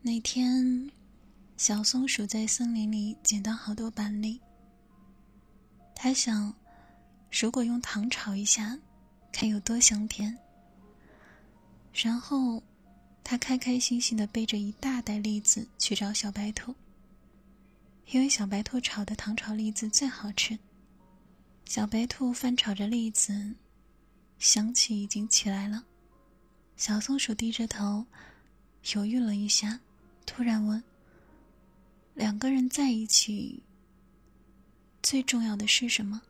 那天，小松鼠在森林里捡到好多板栗。他想，如果用糖炒一下，该有多香甜。然后，他开开心心的背着一大袋栗子去找小白兔，因为小白兔炒的糖炒栗子最好吃。小白兔翻炒着栗子，香气已经起来了。小松鼠低着头，犹豫了一下。突然问：“两个人在一起，最重要的是什么？”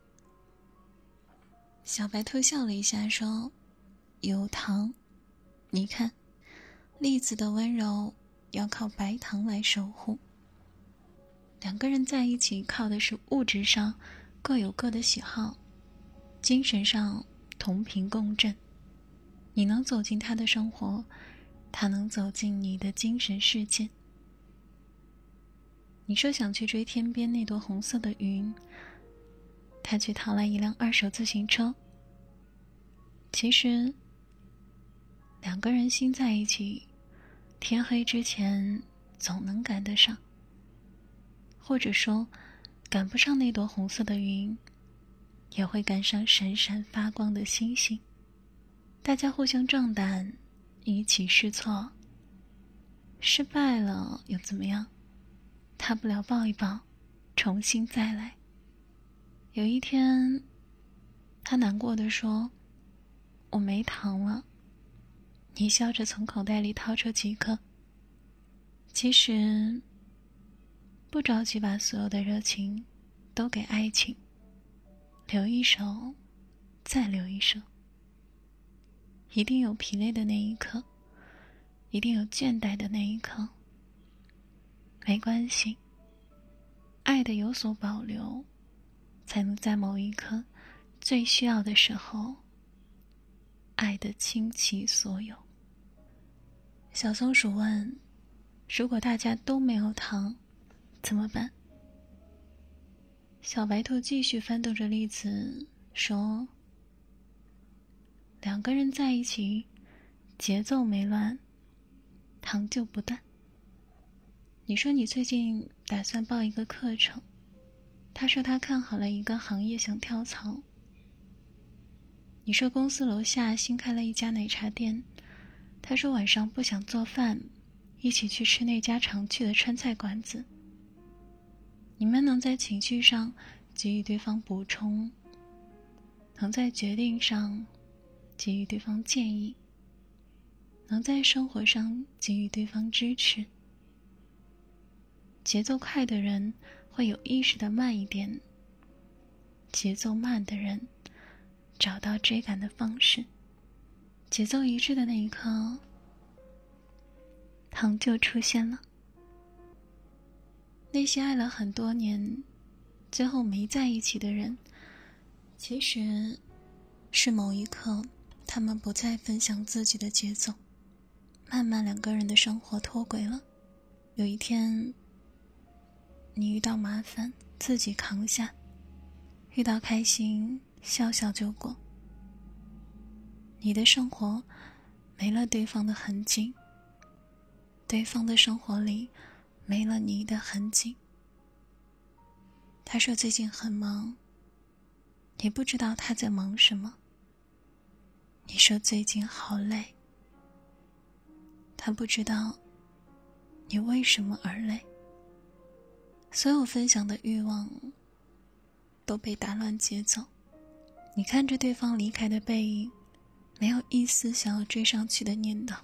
小白兔笑了一下，说：“有糖。你看，栗子的温柔要靠白糖来守护。两个人在一起，靠的是物质上各有各的喜好，精神上同频共振。你能走进他的生活。”他能走进你的精神世界。你说想去追天边那朵红色的云，他却淘来一辆二手自行车。其实，两个人心在一起，天黑之前总能赶得上。或者说，赶不上那朵红色的云，也会赶上闪闪发光的星星。大家互相壮胆。一起试错，失败了又怎么样？大不了抱一抱，重新再来。有一天，他难过的说：“我没糖了。”你笑着从口袋里掏出几颗。其实，不着急把所有的热情都给爱情，留一手，再留一手。一定有疲累的那一刻，一定有倦怠的那一刻。没关系，爱的有所保留，才能在某一刻最需要的时候，爱的倾其所有。小松鼠问：“如果大家都没有糖，怎么办？”小白兔继续翻动着栗子，说。两个人在一起，节奏没乱，糖就不断。你说你最近打算报一个课程，他说他看好了一个行业想跳槽。你说公司楼下新开了一家奶茶店，他说晚上不想做饭，一起去吃那家常去的川菜馆子。你们能在情绪上给予对方补充，能在决定上。给予对方建议，能在生活上给予对方支持。节奏快的人会有意识的慢一点，节奏慢的人找到追赶的方式。节奏一致的那一刻，糖就出现了。那些爱了很多年，最后没在一起的人，其实是某一刻。他们不再分享自己的节奏，慢慢两个人的生活脱轨了。有一天，你遇到麻烦自己扛下，遇到开心笑笑就过。你的生活没了对方的痕迹，对方的生活里没了你的痕迹。他说最近很忙，你不知道他在忙什么。你说最近好累，他不知道你为什么而累。所有分享的欲望都被打乱节奏。你看着对方离开的背影，没有一丝想要追上去的念头。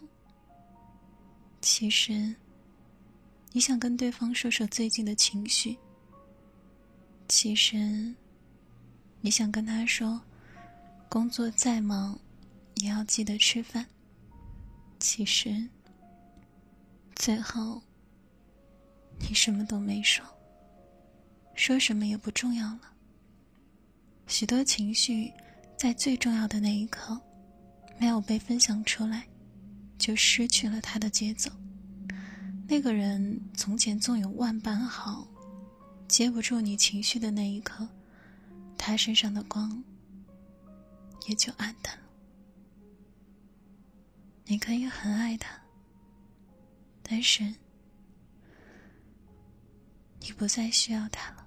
其实，你想跟对方说说最近的情绪。其实，你想跟他说，工作再忙。也要记得吃饭。其实，最后，你什么都没说，说什么也不重要了。许多情绪，在最重要的那一刻，没有被分享出来，就失去了它的节奏。那个人从前纵有万般好，接不住你情绪的那一刻，他身上的光也就暗淡了。你可以很爱他但是你不再需要他了。